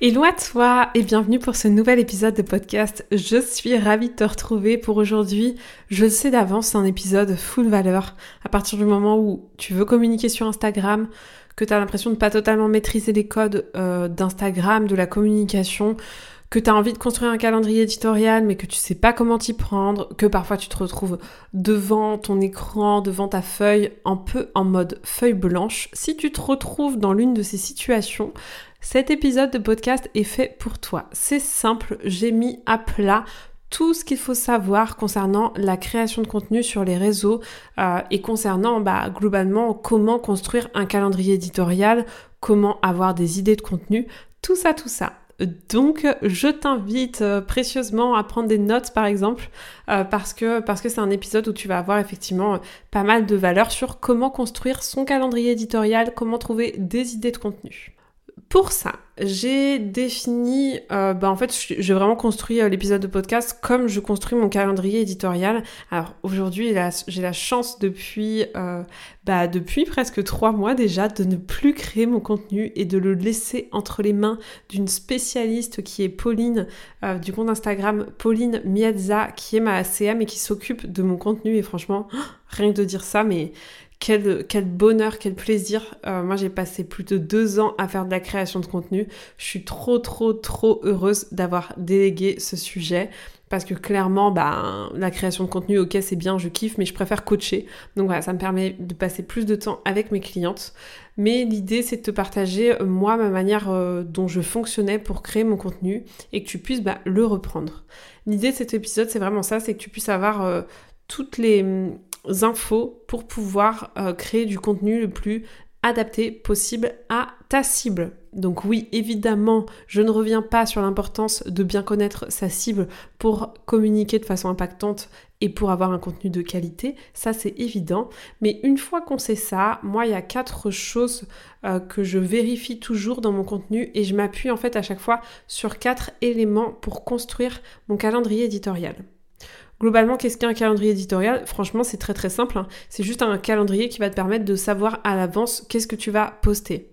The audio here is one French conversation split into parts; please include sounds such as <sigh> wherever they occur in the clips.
Hello à toi et bienvenue pour ce nouvel épisode de podcast. Je suis ravie de te retrouver pour aujourd'hui. Je sais d'avance, c'est un épisode full valeur. À partir du moment où tu veux communiquer sur Instagram, que tu as l'impression de pas totalement maîtriser les codes euh, d'Instagram, de la communication, que tu as envie de construire un calendrier éditorial mais que tu sais pas comment t'y prendre, que parfois tu te retrouves devant ton écran, devant ta feuille, un peu en mode feuille blanche. Si tu te retrouves dans l'une de ces situations, cet épisode de podcast est fait pour toi. C'est simple, j'ai mis à plat tout ce qu'il faut savoir concernant la création de contenu sur les réseaux euh, et concernant bah, globalement comment construire un calendrier éditorial, comment avoir des idées de contenu, tout ça, tout ça. Donc, je t'invite euh, précieusement à prendre des notes, par exemple, euh, parce que parce que c'est un épisode où tu vas avoir effectivement pas mal de valeurs sur comment construire son calendrier éditorial, comment trouver des idées de contenu. Pour ça, j'ai défini, euh, bah en fait, j'ai vraiment construit euh, l'épisode de podcast comme je construis mon calendrier éditorial. Alors aujourd'hui, j'ai la chance depuis, euh, bah, depuis presque trois mois déjà de ne plus créer mon contenu et de le laisser entre les mains d'une spécialiste qui est Pauline du compte Instagram Pauline Miazza, qui est ma ACM et qui s'occupe de mon contenu. Et franchement, <gasps> rien que de dire ça, mais quel, bonheur, quel plaisir. Euh, moi, j'ai passé plus de deux ans à faire de la création de contenu. Je suis trop, trop, trop heureuse d'avoir délégué ce sujet. Parce que clairement, bah, la création de contenu, ok, c'est bien, je kiffe, mais je préfère coacher. Donc voilà, ça me permet de passer plus de temps avec mes clientes. Mais l'idée, c'est de te partager, euh, moi, ma manière euh, dont je fonctionnais pour créer mon contenu et que tu puisses bah, le reprendre. L'idée de cet épisode, c'est vraiment ça, c'est que tu puisses avoir toutes les, infos pour pouvoir euh, créer du contenu le plus adapté possible à ta cible. Donc oui, évidemment, je ne reviens pas sur l'importance de bien connaître sa cible pour communiquer de façon impactante et pour avoir un contenu de qualité, ça c'est évident. Mais une fois qu'on sait ça, moi il y a quatre choses euh, que je vérifie toujours dans mon contenu et je m'appuie en fait à chaque fois sur quatre éléments pour construire mon calendrier éditorial. Globalement, qu'est-ce qu'un calendrier éditorial? Franchement, c'est très très simple. Hein. C'est juste un calendrier qui va te permettre de savoir à l'avance qu'est-ce que tu vas poster.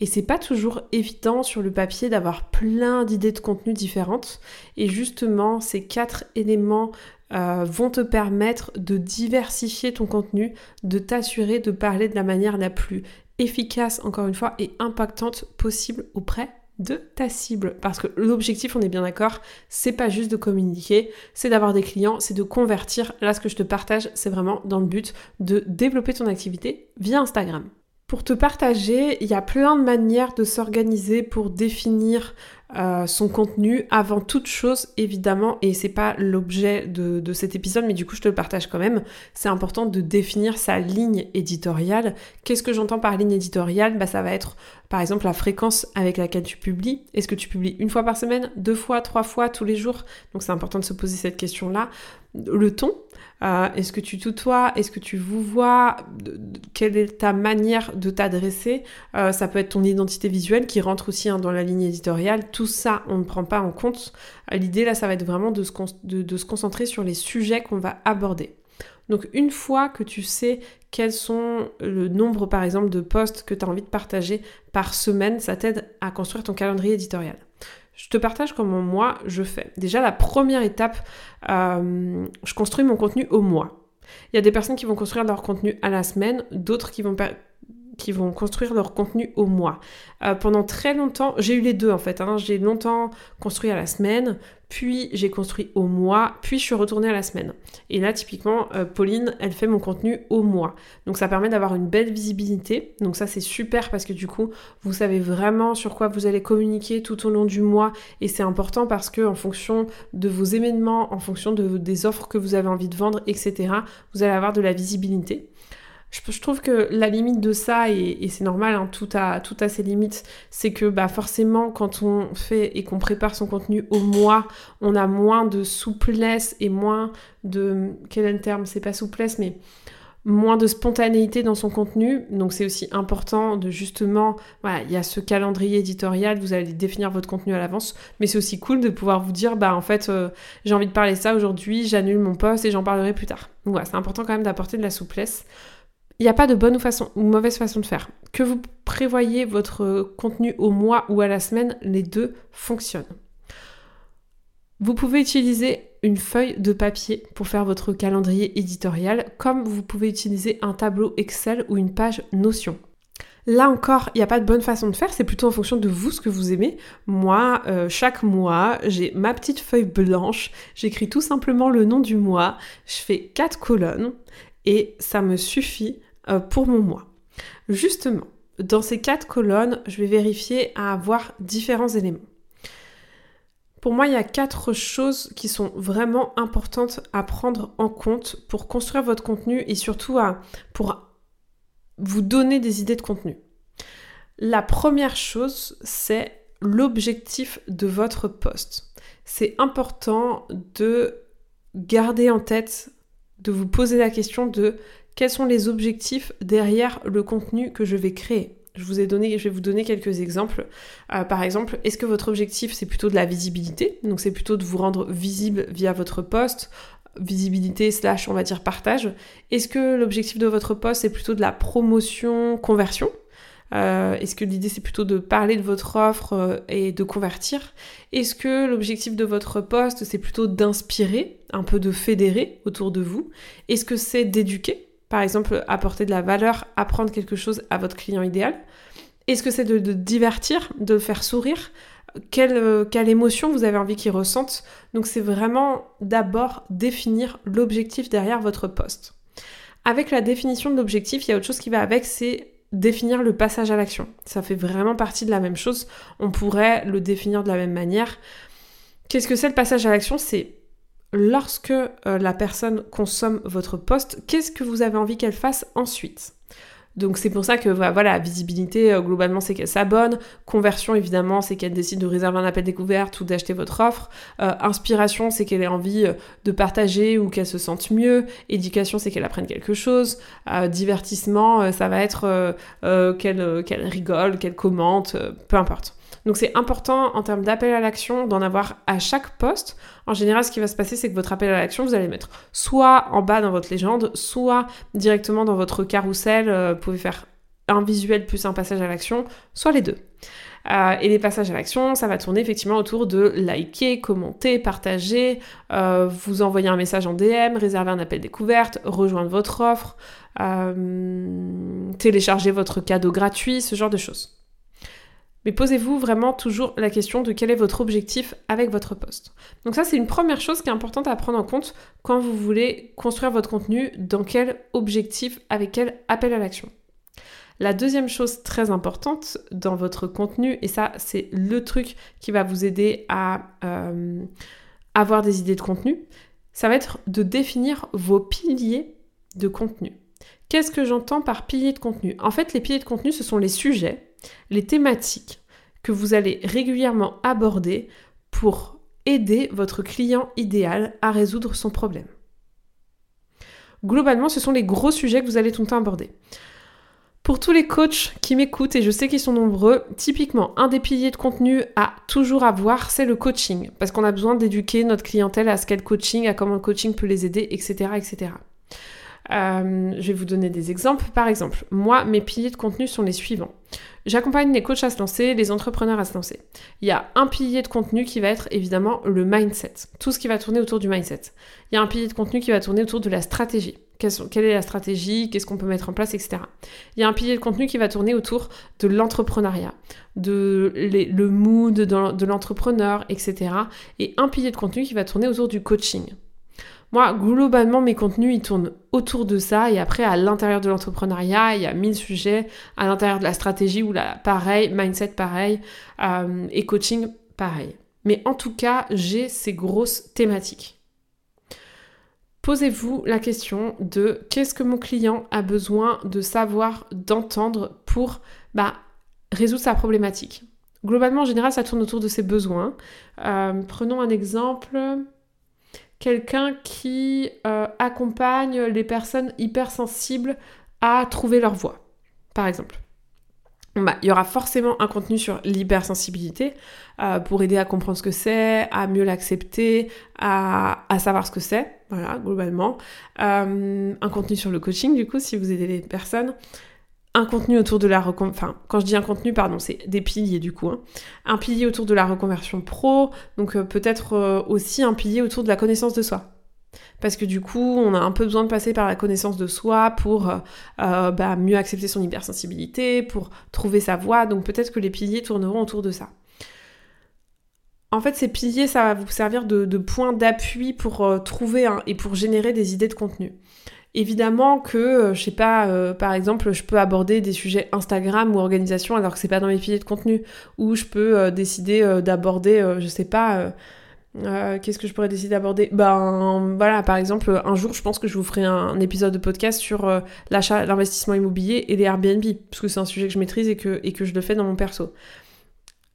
Et c'est pas toujours évident sur le papier d'avoir plein d'idées de contenu différentes. Et justement, ces quatre éléments euh, vont te permettre de diversifier ton contenu, de t'assurer de parler de la manière la plus efficace, encore une fois, et impactante possible auprès de ta cible. Parce que l'objectif, on est bien d'accord, c'est pas juste de communiquer, c'est d'avoir des clients, c'est de convertir. Là, ce que je te partage, c'est vraiment dans le but de développer ton activité via Instagram. Pour te partager, il y a plein de manières de s'organiser pour définir euh, son contenu. Avant toute chose évidemment et c'est pas l'objet de, cet épisode mais du coup je te le partage quand même c'est important de définir sa ligne éditoriale. Qu'est-ce que j'entends par ligne éditoriale? Bah ça va être par exemple la fréquence avec laquelle tu publies. Est-ce que tu publies une fois par semaine? Deux fois? Trois fois? Tous les jours? Donc c'est important de se poser cette question là le ton euh, est-ce que tu tutoies? Est-ce que tu vous vois? Quelle est ta manière de t'adresser? Euh, Ça peut être ton identité visuelle qui rentre aussi hein, dans la ligne éditoriale. Tout ça, on ne prend pas en compte. L'idée là, ça va être vraiment de se, concentrer sur les sujets qu'on va aborder. Donc une fois que tu sais quels sont le nombre par exemple de posts que tu as envie de partager par semaine, ça t'aide à construire ton calendrier éditorial. Je te partage comment moi je fais. Déjà, la première étape, euh, je construis mon contenu au mois. Il y a des personnes qui vont construire leur contenu à la semaine, d'autres qui vont qui vont construire leur contenu au mois. Euh, pendant très longtemps, j'ai eu les deux en fait. Hein. J'ai longtemps construit à la semaine, puis j'ai construit au mois, puis je suis retournée à la semaine. Et là, typiquement, euh, Pauline, elle fait mon contenu au mois. Donc ça permet d'avoir une belle visibilité. Donc ça, c'est super parce que du coup, vous savez vraiment sur quoi vous allez communiquer tout au long du mois. Et c'est important parce que en fonction de vos événements, en fonction de, des offres que vous avez envie de vendre, etc., vous allez avoir de la visibilité. Je, trouve que la limite de ça, et, c'est normal, hein, tout, a, tout a ses limites, c'est que bah, forcément, quand on fait et qu'on prépare son contenu au mois, on a moins de souplesse et moins de... Quel est le terme? C'est pas souplesse, mais moins de spontanéité dans son contenu. Donc c'est aussi important de justement, voilà, il y a ce calendrier éditorial, vous allez définir votre contenu à l'avance, mais c'est aussi cool de pouvoir vous dire, bah en fait, euh, j'ai envie de parler ça aujourd'hui, j'annule mon poste et j'en parlerai plus tard. Donc voilà, c'est important quand même d'apporter de la souplesse. Il n'y a pas de bonne façon, ou mauvaise façon de faire. Que vous prévoyez votre contenu au mois ou à la semaine, les deux fonctionnent. Vous pouvez utiliser une feuille de papier pour faire votre calendrier éditorial, comme vous pouvez utiliser un tableau Excel ou une page Notion. Là encore, il n'y a pas de bonne façon de faire, c'est plutôt en fonction de vous ce que vous aimez. Moi, euh, chaque mois, j'ai ma petite feuille blanche, j'écris tout simplement le nom du mois, je fais quatre colonnes et ça me suffit pour mon mois. Justement, dans ces quatre colonnes, je vais vérifier à avoir différents éléments. Pour moi, il y a quatre choses qui sont vraiment importantes à prendre en compte pour construire votre contenu et surtout pour vous donner des idées de contenu. La première chose, c'est l'objectif de votre poste. C'est important de garder en tête, de vous poser la question de quels sont les objectifs derrière le contenu que je vais créer. Je, vous ai donné, je vais vous donner quelques exemples. Euh, par exemple, est-ce que votre objectif c'est plutôt de la visibilité? Donc c'est plutôt de vous rendre visible via votre poste, visibilité slash on va dire partage. Est-ce que l'objectif de votre poste c'est plutôt de la promotion, conversion? Euh, Est-ce que l'idée c'est plutôt de parler de votre offre euh, et de convertir? Est-ce que l'objectif de votre poste c'est plutôt d'inspirer, un peu de fédérer autour de vous? Est-ce que c'est d'éduquer? Par exemple, apporter de la valeur, apprendre quelque chose à votre client idéal? Est-ce que c'est de, divertir, de faire sourire? Quelle, euh, quelle, émotion vous avez envie qu'il ressente? Donc c'est vraiment d'abord définir l'objectif derrière votre poste. Avec la définition de l'objectif, il y a autre chose qui va avec, c'est définir le passage à l'action. Ça fait vraiment partie de la même chose. On pourrait le définir de la même manière. Qu'est-ce que c'est le passage à l'action? C'est lorsque euh, la personne consomme votre poste, qu'est-ce que vous avez envie qu'elle fasse ensuite? Donc c'est pour ça que voilà, visibilité euh, globalement c'est qu'elle s'abonne, conversion évidemment c'est qu'elle décide de réserver un appel découverte ou d'acheter votre offre, euh, inspiration c'est qu'elle ait envie de partager ou qu'elle se sente mieux, éducation c'est qu'elle apprenne quelque chose, divertissement ça va être qu'elle rigole, qu'elle commente, peu importe. Donc c'est important en termes d'appel à l'action d'en avoir à chaque poste. En général, ce qui va se passer, c'est que votre appel à l'action, vous allez le mettre soit en bas dans votre légende, soit directement dans votre carrousel. Euh, vous pouvez faire un visuel plus un passage à l'action, soit les deux. Euh, et les passages à l'action, ça va tourner effectivement autour de liker, commenter, partager, euh, vous envoyer un message en DM, réserver un appel découverte, rejoindre votre offre, télécharger votre cadeau gratuit, ce genre de choses. Mais posez-vous vraiment toujours la question de quel est votre objectif avec votre poste. Donc ça, c'est une première chose qui est importante à prendre en compte quand vous voulez construire votre contenu, dans quel objectif, avec quel appel à l'action. La deuxième chose très importante dans votre contenu, et ça c'est le truc qui va vous aider à euh, avoir des idées de contenu, ça va être de définir vos piliers de contenu. Qu'est-ce que j'entends par piliers de contenu? En fait, les piliers de contenu, ce sont les sujets les thématiques que vous allez régulièrement aborder pour aider votre client idéal à résoudre son problème. Globalement, ce sont les gros sujets que vous allez tout le temps aborder. Pour tous les coachs qui m'écoutent, et je sais qu'ils sont nombreux, typiquement, un des piliers de contenu à toujours avoir, c'est le coaching. Parce qu'on a besoin d'éduquer notre clientèle à ce qu'est le coaching, à comment le coaching peut les aider, etc. etc. Euh, je vais vous donner des exemples. Par exemple, moi, mes piliers de contenu sont les suivants. J'accompagne les coachs à se lancer, les entrepreneurs à se lancer. Il y a un pilier de contenu qui va être évidemment le mindset, tout ce qui va tourner autour du mindset. Il y a un pilier de contenu qui va tourner autour de la stratégie. Quelle est la stratégie? Qu'est-ce qu'on peut mettre en place, etc. Il y a un pilier de contenu qui va tourner autour de l'entrepreneuriat, de le mood de l'entrepreneur, etc. Et un pilier de contenu qui va tourner autour du coaching. Moi, globalement, mes contenus, ils tournent autour de ça. Et après, à l'intérieur de l'entrepreneuriat, il y a mille sujets. À l'intérieur de la stratégie, ou là, pareil, mindset, pareil, euh, et coaching, pareil. Mais en tout cas, j'ai ces grosses thématiques. Posez-vous la question de qu'est-ce que mon client a besoin de savoir, d'entendre pour bah, résoudre sa problématique. Globalement, en général, ça tourne autour de ses besoins. Euh, prenons un exemple. Quelqu'un qui euh, accompagne les personnes hypersensibles à trouver leur voie, par exemple. Bah, il y aura forcément un contenu sur l'hypersensibilité euh, pour aider à comprendre ce que c'est, à mieux l'accepter, à, savoir ce que c'est, voilà, globalement. un contenu sur le coaching, du coup, si vous aidez les personnes un contenu autour de la reconversion, enfin quand je dis un contenu, pardon, c'est des piliers du coup, hein. un pilier autour de la reconversion pro, donc euh, peut-être euh, aussi un pilier autour de la connaissance de soi. Parce que du coup, on a un peu besoin de passer par la connaissance de soi pour euh, bah, mieux accepter son hypersensibilité, pour trouver sa voie, donc peut-être que les piliers tourneront autour de ça. En fait, ces piliers, ça va vous servir de, de point d'appui pour trouver et pour générer des idées de contenu. Évidemment que, euh, je sais pas, euh, par exemple, je peux aborder des sujets Instagram ou organisation alors que c'est pas dans mes piliers de contenu. Ou je peux euh, décider d'aborder, je sais pas, qu'est-ce que je pourrais décider d'aborder? Ben voilà, par exemple, un jour, je pense que je vous ferai un, épisode de podcast sur l'achat, l'investissement immobilier et les Airbnb, parce que c'est un sujet que je maîtrise et que, et que je le fais dans mon perso.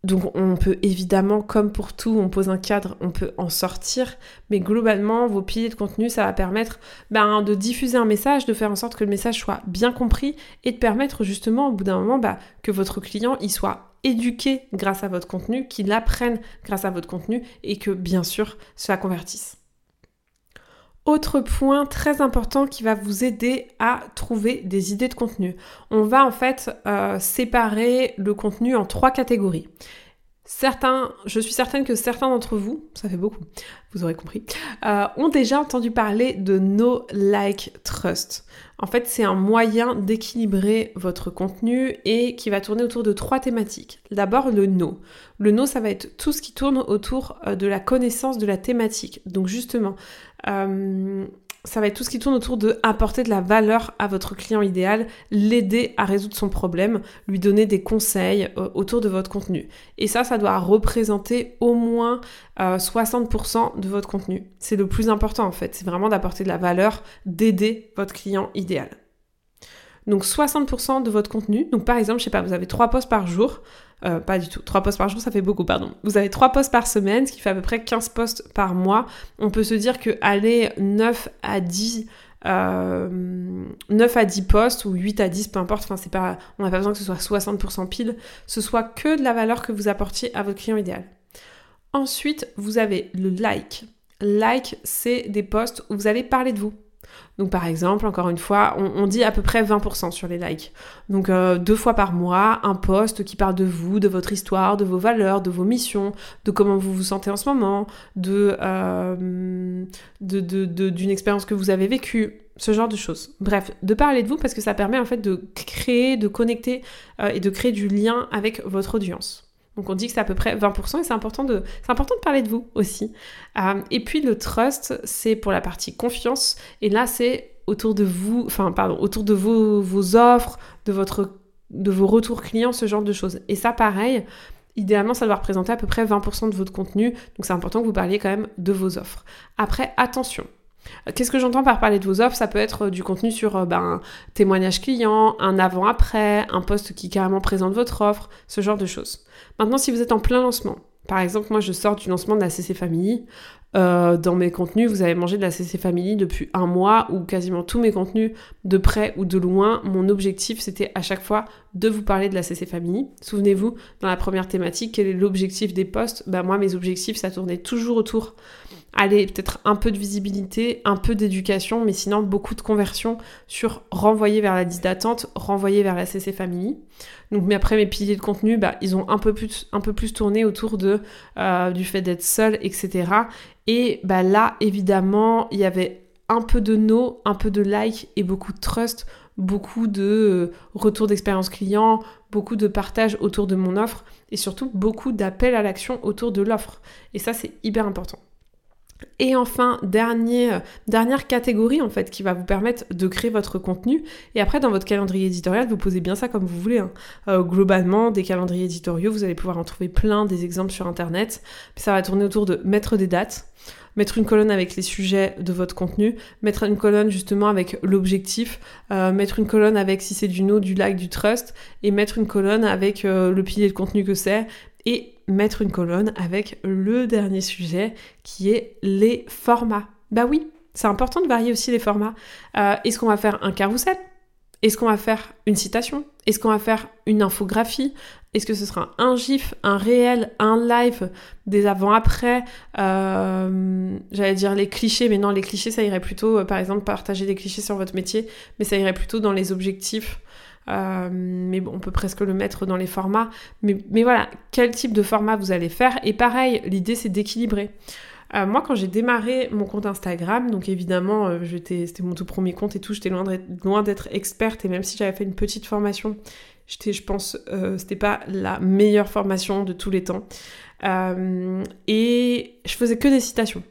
Donc on peut évidemment, comme pour tout, on pose un cadre, on peut en sortir, mais globalement, vos piliers de contenu, ça va permettre ben, de diffuser un message, de faire en sorte que le message soit bien compris et de permettre justement au bout d'un moment bah, que votre client y soit éduqué grâce à votre contenu, qu'il apprenne grâce à votre contenu et que bien sûr, cela convertisse. Autre point très important qui va vous aider à trouver des idées de contenu. On va en fait euh, séparer le contenu en trois catégories. Certains, je suis certaine que certains d'entre vous, ça fait beaucoup, vous aurez compris, euh, ont déjà entendu parler de No Like Trust. En fait, c'est un moyen d'équilibrer votre contenu et qui va tourner autour de trois thématiques. D'abord, le no. Le no, ça va être tout ce qui tourne autour euh, de la connaissance de la thématique. Donc justement, euh, ça va être tout ce qui tourne autour de apporter de la valeur à votre client idéal, l'aider à résoudre son problème, lui donner des conseils euh, autour de votre contenu. Et ça, ça doit représenter au moins 60% euh, de votre contenu. C'est le plus important en fait, c'est vraiment d'apporter de la valeur, d'aider votre client idéal. Donc 60% de votre contenu, donc par exemple, je sais pas, vous avez 3 posts par jour, euh, pas du tout. 3 posts par jour, ça fait beaucoup, pardon. Vous avez 3 posts par semaine, ce qui fait à peu près 15 posts par mois. On peut se dire que aller 9 à 10 9 euh, à 10 postes ou 8 à 10, peu importe, enfin c'est pas, on n'a pas besoin que ce soit 60% pile, ce soit que de la valeur que vous apportiez à votre client idéal. Ensuite, vous avez le like. Like, c'est des posts où vous allez parler de vous. Donc par exemple, encore une fois, on, dit à peu près 20% sur les likes. Donc euh, deux fois par mois, un post qui parle de vous, de votre histoire, de vos valeurs, de vos missions, de comment vous vous sentez en ce moment, de, euh, d'une expérience que vous avez vécue, ce genre de choses. Bref, de parler de vous parce que ça permet en fait de créer, de connecter euh, et de créer du lien avec votre audience. Donc on dit que c'est à peu près 20% et c'est important de, parler de vous aussi. Euh, et puis le trust, c'est pour la partie confiance. Et là, c'est autour de vous, enfin pardon, autour de vos, vos offres, de, de vos retours clients, ce genre de choses. Et ça, pareil, idéalement, ça doit représenter à peu près 20% de votre contenu. Donc c'est important que vous parliez quand même de vos offres. Après, attention. Qu'est-ce que j'entends par parler de vos offres? Ça peut être euh, du contenu sur euh, ben, un témoignage client, un avant-après, un post qui carrément présente votre offre, ce genre de choses. Maintenant, si vous êtes en plein lancement, par exemple, moi je sors du lancement de la CC Family. Euh, dans mes contenus, vous avez mangé de la CC Family depuis un mois ou quasiment tous mes contenus, de près ou de loin. Mon objectif, c'était à chaque fois de vous parler de la CC Family. Souvenez-vous, dans la première thématique, quel est l'objectif des posts? Bah moi, mes objectifs, ça tournait toujours autour allez, peut-être un peu de visibilité, un peu d'éducation, mais sinon beaucoup de conversion sur renvoyer vers la liste d'attente, renvoyer vers la CC Family. Donc, mais après, mes piliers de contenu, bah, ils ont un peu plus, un peu plus tourné autour de, euh, du fait d'être seul, etc. Et bah, là, évidemment, il y avait un peu de no, un peu de like et beaucoup de trust, beaucoup de euh, retour d'expérience client, beaucoup de partage autour de mon offre et surtout beaucoup d'appels à l'action autour de l'offre. Et ça, c'est hyper important. Et enfin, euh, dernière catégorie en fait qui va vous permettre de créer votre contenu. Et après, dans votre calendrier éditorial, vous posez bien ça comme vous voulez. Hein. Euh, globalement, des calendriers éditoriaux, vous allez pouvoir en trouver plein des exemples sur Internet. Ça va tourner autour de mettre des dates. mettre une colonne avec les sujets de votre contenu, mettre une colonne justement avec l'objectif, euh, mettre une colonne avec si c'est du no, du like, du trust, et mettre une colonne avec le pilier de contenu que c'est, et mettre une colonne avec le dernier sujet qui est les formats. Bah oui, c'est important de varier aussi les formats. Euh, est-ce qu'on va faire un carrousel? Est-ce qu'on va faire une citation? Est-ce qu'on va faire une infographie? Est-ce que ce sera un GIF, un réel, un live, des avant-après euh, J'allais dire les clichés, mais non, les clichés, ça irait plutôt, euh, par exemple, partager des clichés sur votre métier, mais ça irait plutôt dans les objectifs. Mais bon, on peut presque le mettre dans les formats. Mais, mais voilà, quel type de format vous allez faire? Et pareil, l'idée c'est d'équilibrer. Euh, moi, quand j'ai démarré mon compte Instagram, donc évidemment, euh, c'était mon tout premier compte et tout, j'étais loin d'être experte et même si j'avais fait une petite formation, je pense, euh, c'était pas la meilleure formation de tous les temps. et je faisais que des citations.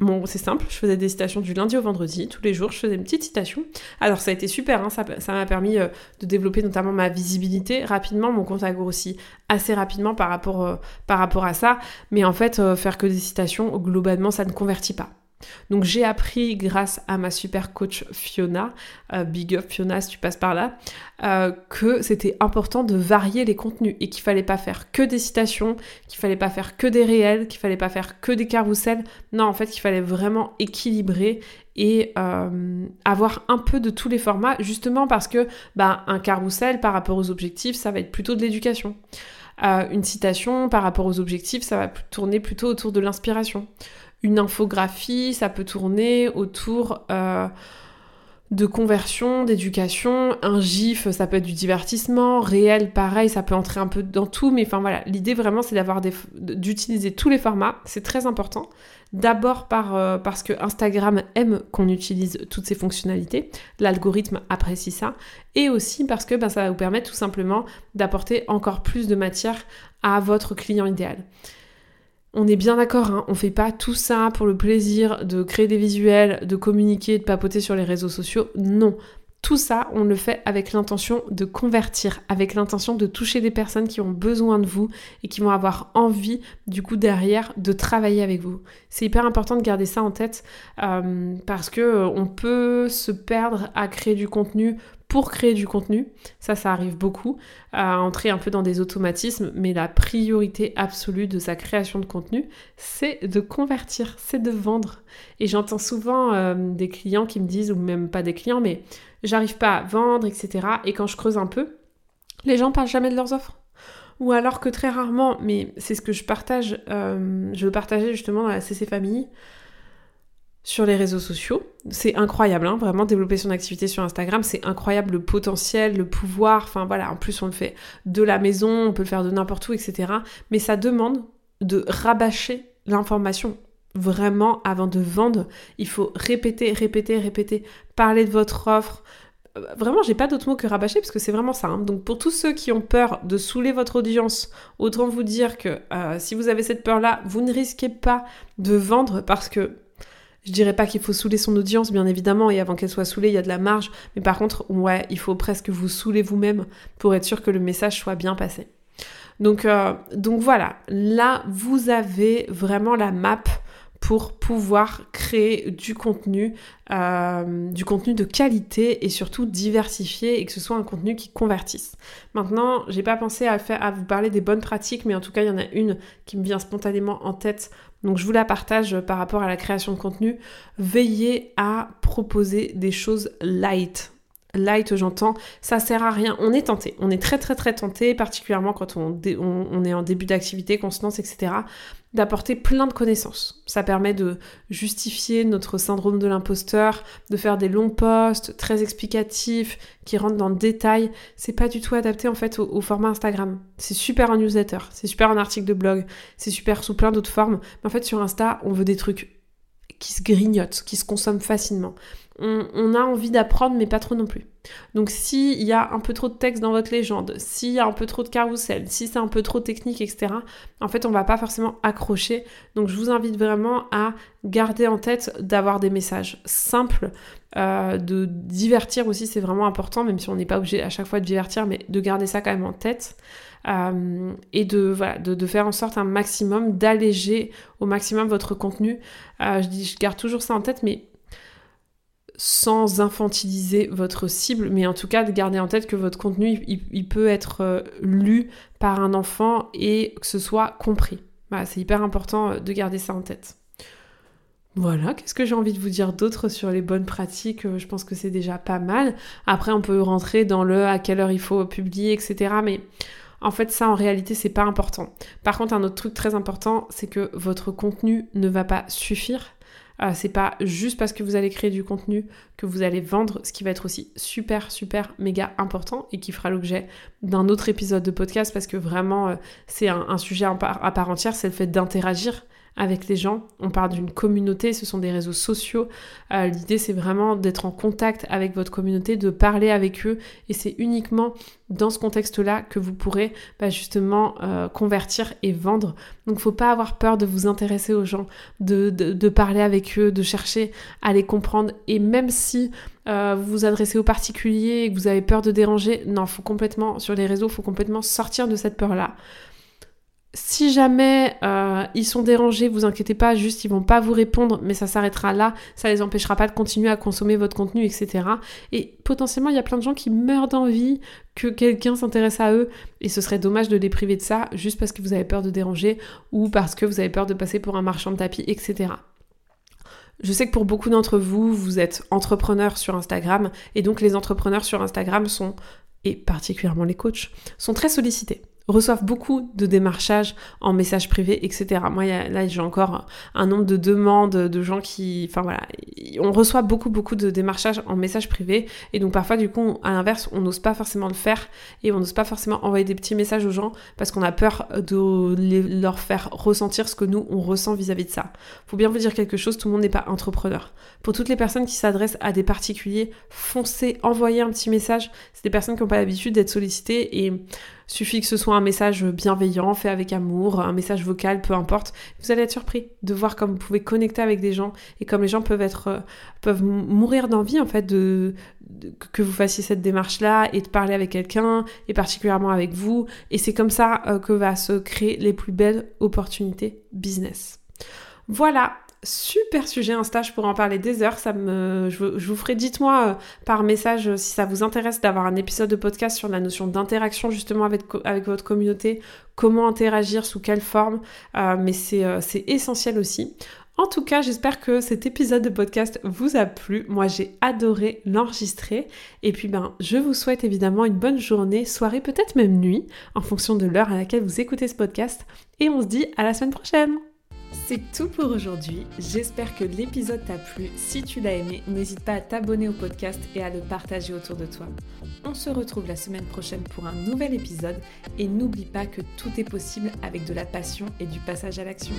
Bon, c'est simple, je faisais des citations du lundi au vendredi, tous les jours, je faisais une petite citation. Alors ça a été super, hein, ça m'a permis euh, de développer notamment ma visibilité rapidement, mon compte a grossi assez rapidement par rapport, euh, par rapport à ça, mais en fait, euh, faire que des citations, globalement, ça ne convertit pas. Donc j'ai appris grâce à ma super coach Fiona, euh, big up Fiona si tu passes par là, euh, que c'était important de varier les contenus et qu'il fallait pas faire que des citations, qu'il fallait pas faire que des réels, qu'il fallait pas faire que des carousels. Non, en fait, qu'il fallait vraiment équilibrer et euh, avoir un peu de tous les formats, justement parce que bah, un carrousel par rapport aux objectifs, ça va être plutôt de l'éducation. une citation par rapport aux objectifs, ça va tourner plutôt autour de l'inspiration une infographie, ça peut tourner autour euh, de conversion, d'éducation, un gif, ça peut être du divertissement, réel, pareil, ça peut entrer un peu dans tout, mais enfin voilà, l'idée vraiment c'est d'avoir d'utiliser tous les formats, c'est très important. D'abord par, euh, parce que Instagram aime qu'on utilise toutes ces fonctionnalités, l'algorithme apprécie ça, et aussi parce que ben, ça va vous permettre tout simplement d'apporter encore plus de matière à votre client idéal. On est bien d'accord, hein, on fait pas tout ça pour le plaisir de créer des visuels, de communiquer, de papoter sur les réseaux sociaux. Non. Tout ça, on le fait avec l'intention de convertir, avec l'intention de toucher des personnes qui ont besoin de vous et qui vont avoir envie, du coup, derrière, de travailler avec vous. C'est hyper important de garder ça en tête euh, parce que euh, on peut se perdre à créer du contenu pour créer du contenu. Ça, ça arrive beaucoup, à entrer un peu dans des automatismes, mais la priorité absolue de sa création de contenu, c'est de convertir, c'est de vendre. Et j'entends souvent euh, des clients qui me disent, ou même pas des clients, mais j'arrive pas à vendre, etc. Et quand je creuse un peu, les gens parlent jamais de leurs offres. Ou alors que très rarement, mais c'est ce que je partage, euh, je veux partager justement dans la CC Famille, sur les réseaux sociaux. C'est incroyable, hein, vraiment développer son activité sur Instagram, c'est incroyable le potentiel, le pouvoir, enfin voilà, en plus on le fait de la maison, on peut le faire de n'importe où, etc. Mais ça demande de rabâcher l'information. Vraiment, avant de vendre, il faut répéter, répéter, répéter, parler de votre offre. Euh, vraiment, j'ai pas d'autre mot que rabâcher parce que c'est vraiment ça. Hein. Donc, pour tous ceux qui ont peur de saouler votre audience, autant vous dire que euh, si vous avez cette peur-là, vous ne risquez pas de vendre parce que je dirais pas qu'il faut saouler son audience, bien évidemment, et avant qu'elle soit saoulée, il y a de la marge. Mais par contre, ouais, il faut presque vous saouler vous-même pour être sûr que le message soit bien passé. Donc, euh, voilà, là, vous avez vraiment la map pour pouvoir créer du contenu, euh, du contenu de qualité et surtout diversifié et que ce soit un contenu qui convertisse. Maintenant, j'ai pas pensé à, faire, à vous parler des bonnes pratiques, mais en tout cas, il y en a une qui me vient spontanément en tête donc je vous la partage par rapport à la création de contenu. Veillez à proposer des choses light. Light, j'entends, ça sert à rien. On est tenté, on est très très très tenté, particulièrement quand on, est en début d'activité, qu'on etc d'apporter plein de connaissances. Ça permet de justifier notre syndrome de l'imposteur, de faire des longs posts très explicatifs qui rentrent dans le détail. C'est pas du tout adapté en fait au, format Instagram. C'est super en newsletter, c'est super en article de blog, c'est super sous plein d'autres formes. Mais en fait sur Insta, on veut des trucs qui se grignotent, qui se consomment facilement. On, a envie d'apprendre, mais pas trop non plus. Donc s'il y a un peu trop de texte dans votre légende, s'il y a un peu trop de carrousel, si c'est un peu trop technique, etc., en fait, on va pas forcément accrocher. Donc je vous invite vraiment à garder en tête d'avoir des messages simples, euh, de divertir aussi, c'est vraiment important, même si on n'est pas obligé à chaque fois de divertir, mais de garder ça quand même en tête. Euh, et de, faire en sorte un maximum, d'alléger au maximum votre contenu. Euh, je, dis, je garde toujours ça en tête, mais sans infantiliser votre cible, mais en tout cas de garder en tête que votre contenu, il, peut être euh, lu par un enfant et que ce soit compris. C'est hyper important de garder ça en tête. Voilà, qu'est-ce que j'ai envie de vous dire d'autre sur les bonnes pratiques Je pense que c'est déjà pas mal. Après, on peut rentrer dans le à quelle heure il faut publier, etc. Mais en fait, ça en réalité, c'est pas important. Par contre, un autre truc très important, c'est que votre contenu ne va pas suffire. Euh, c'est pas juste parce que vous allez créer du contenu que vous allez vendre, ce qui va être aussi super, super, méga important et qui fera l'objet d'un autre épisode de podcast parce que vraiment, euh, c'est un, sujet à part entière, c'est le fait d'interagir avec les gens. On parle d'une communauté, ce sont des réseaux sociaux. Euh, l'idée, c'est vraiment d'être en contact avec votre communauté, de parler avec eux. Et c'est uniquement dans ce contexte-là que vous pourrez bah, justement euh, convertir et vendre. Donc, faut pas avoir peur de vous intéresser aux gens, de, parler avec eux, de chercher à les comprendre. Et même si euh, vous vous adressez aux particuliers et que vous avez peur de déranger, non, faut complètement, sur les réseaux, faut complètement sortir de cette peur-là. Si jamais euh, ils sont dérangés, vous inquiétez pas, juste ils vont pas vous répondre, mais ça s'arrêtera là, ça les empêchera pas de continuer à consommer votre contenu, etc. Et potentiellement, il y a plein de gens qui meurent d'envie que quelqu'un s'intéresse à eux, et ce serait dommage de les priver de ça juste parce que vous avez peur de déranger ou parce que vous avez peur de passer pour un marchand de tapis, etc. Je sais que pour beaucoup d'entre vous, vous êtes entrepreneurs sur Instagram, et donc les entrepreneurs sur Instagram sont, et particulièrement les coachs, sont très sollicités reçoivent beaucoup de démarchages en message privé, etc. Moi, là, j'ai encore un nombre de demandes de gens qui... Enfin voilà, on reçoit beaucoup, beaucoup de démarchages en message privé. Et donc parfois, du coup, à l'inverse, on n'ose pas forcément le faire et on n'ose pas forcément envoyer des petits messages aux gens parce qu'on a peur de leur faire ressentir ce que nous, on ressent vis-à-vis de ça. Faut bien vous dire quelque chose, tout le monde n'est pas entrepreneur. Pour toutes les personnes qui s'adressent à des particuliers, foncez, envoyez un petit message. C'est des personnes qui n'ont pas l'habitude d'être sollicitées et Suffit que ce soit un message bienveillant, fait avec amour, un message vocal, peu importe. Vous allez être surpris de voir comme vous pouvez connecter avec des gens et comme les gens peuvent être euh, peuvent mourir d'envie en fait de, que vous fassiez cette démarche là et de parler avec quelqu'un et particulièrement avec vous et c'est comme ça euh, que va se créer les plus belles opportunités business. Voilà, super sujet un stage pour en parler des heures. Ça me, je, vous ferai, dites-moi euh, par message euh, si ça vous intéresse d'avoir un épisode de podcast sur la notion d'interaction justement avec, avec votre communauté, comment interagir, sous quelle forme, euh, mais c'est essentiel aussi. En tout cas, j'espère que cet épisode de podcast vous a plu. Moi, j'ai adoré l'enregistrer. Et puis, ben, je vous souhaite évidemment une bonne journée, soirée, peut-être même nuit, en fonction de l'heure à laquelle vous écoutez ce podcast. Et on se dit à la semaine prochaine. C'est tout pour aujourd'hui. J'espère que l'épisode t'a plu. Si tu l'as aimé, n'hésite pas à t'abonner au podcast et à le partager autour de toi. On se retrouve la semaine prochaine pour un nouvel épisode et n'oublie pas que tout est possible avec de la passion et du passage à l'action.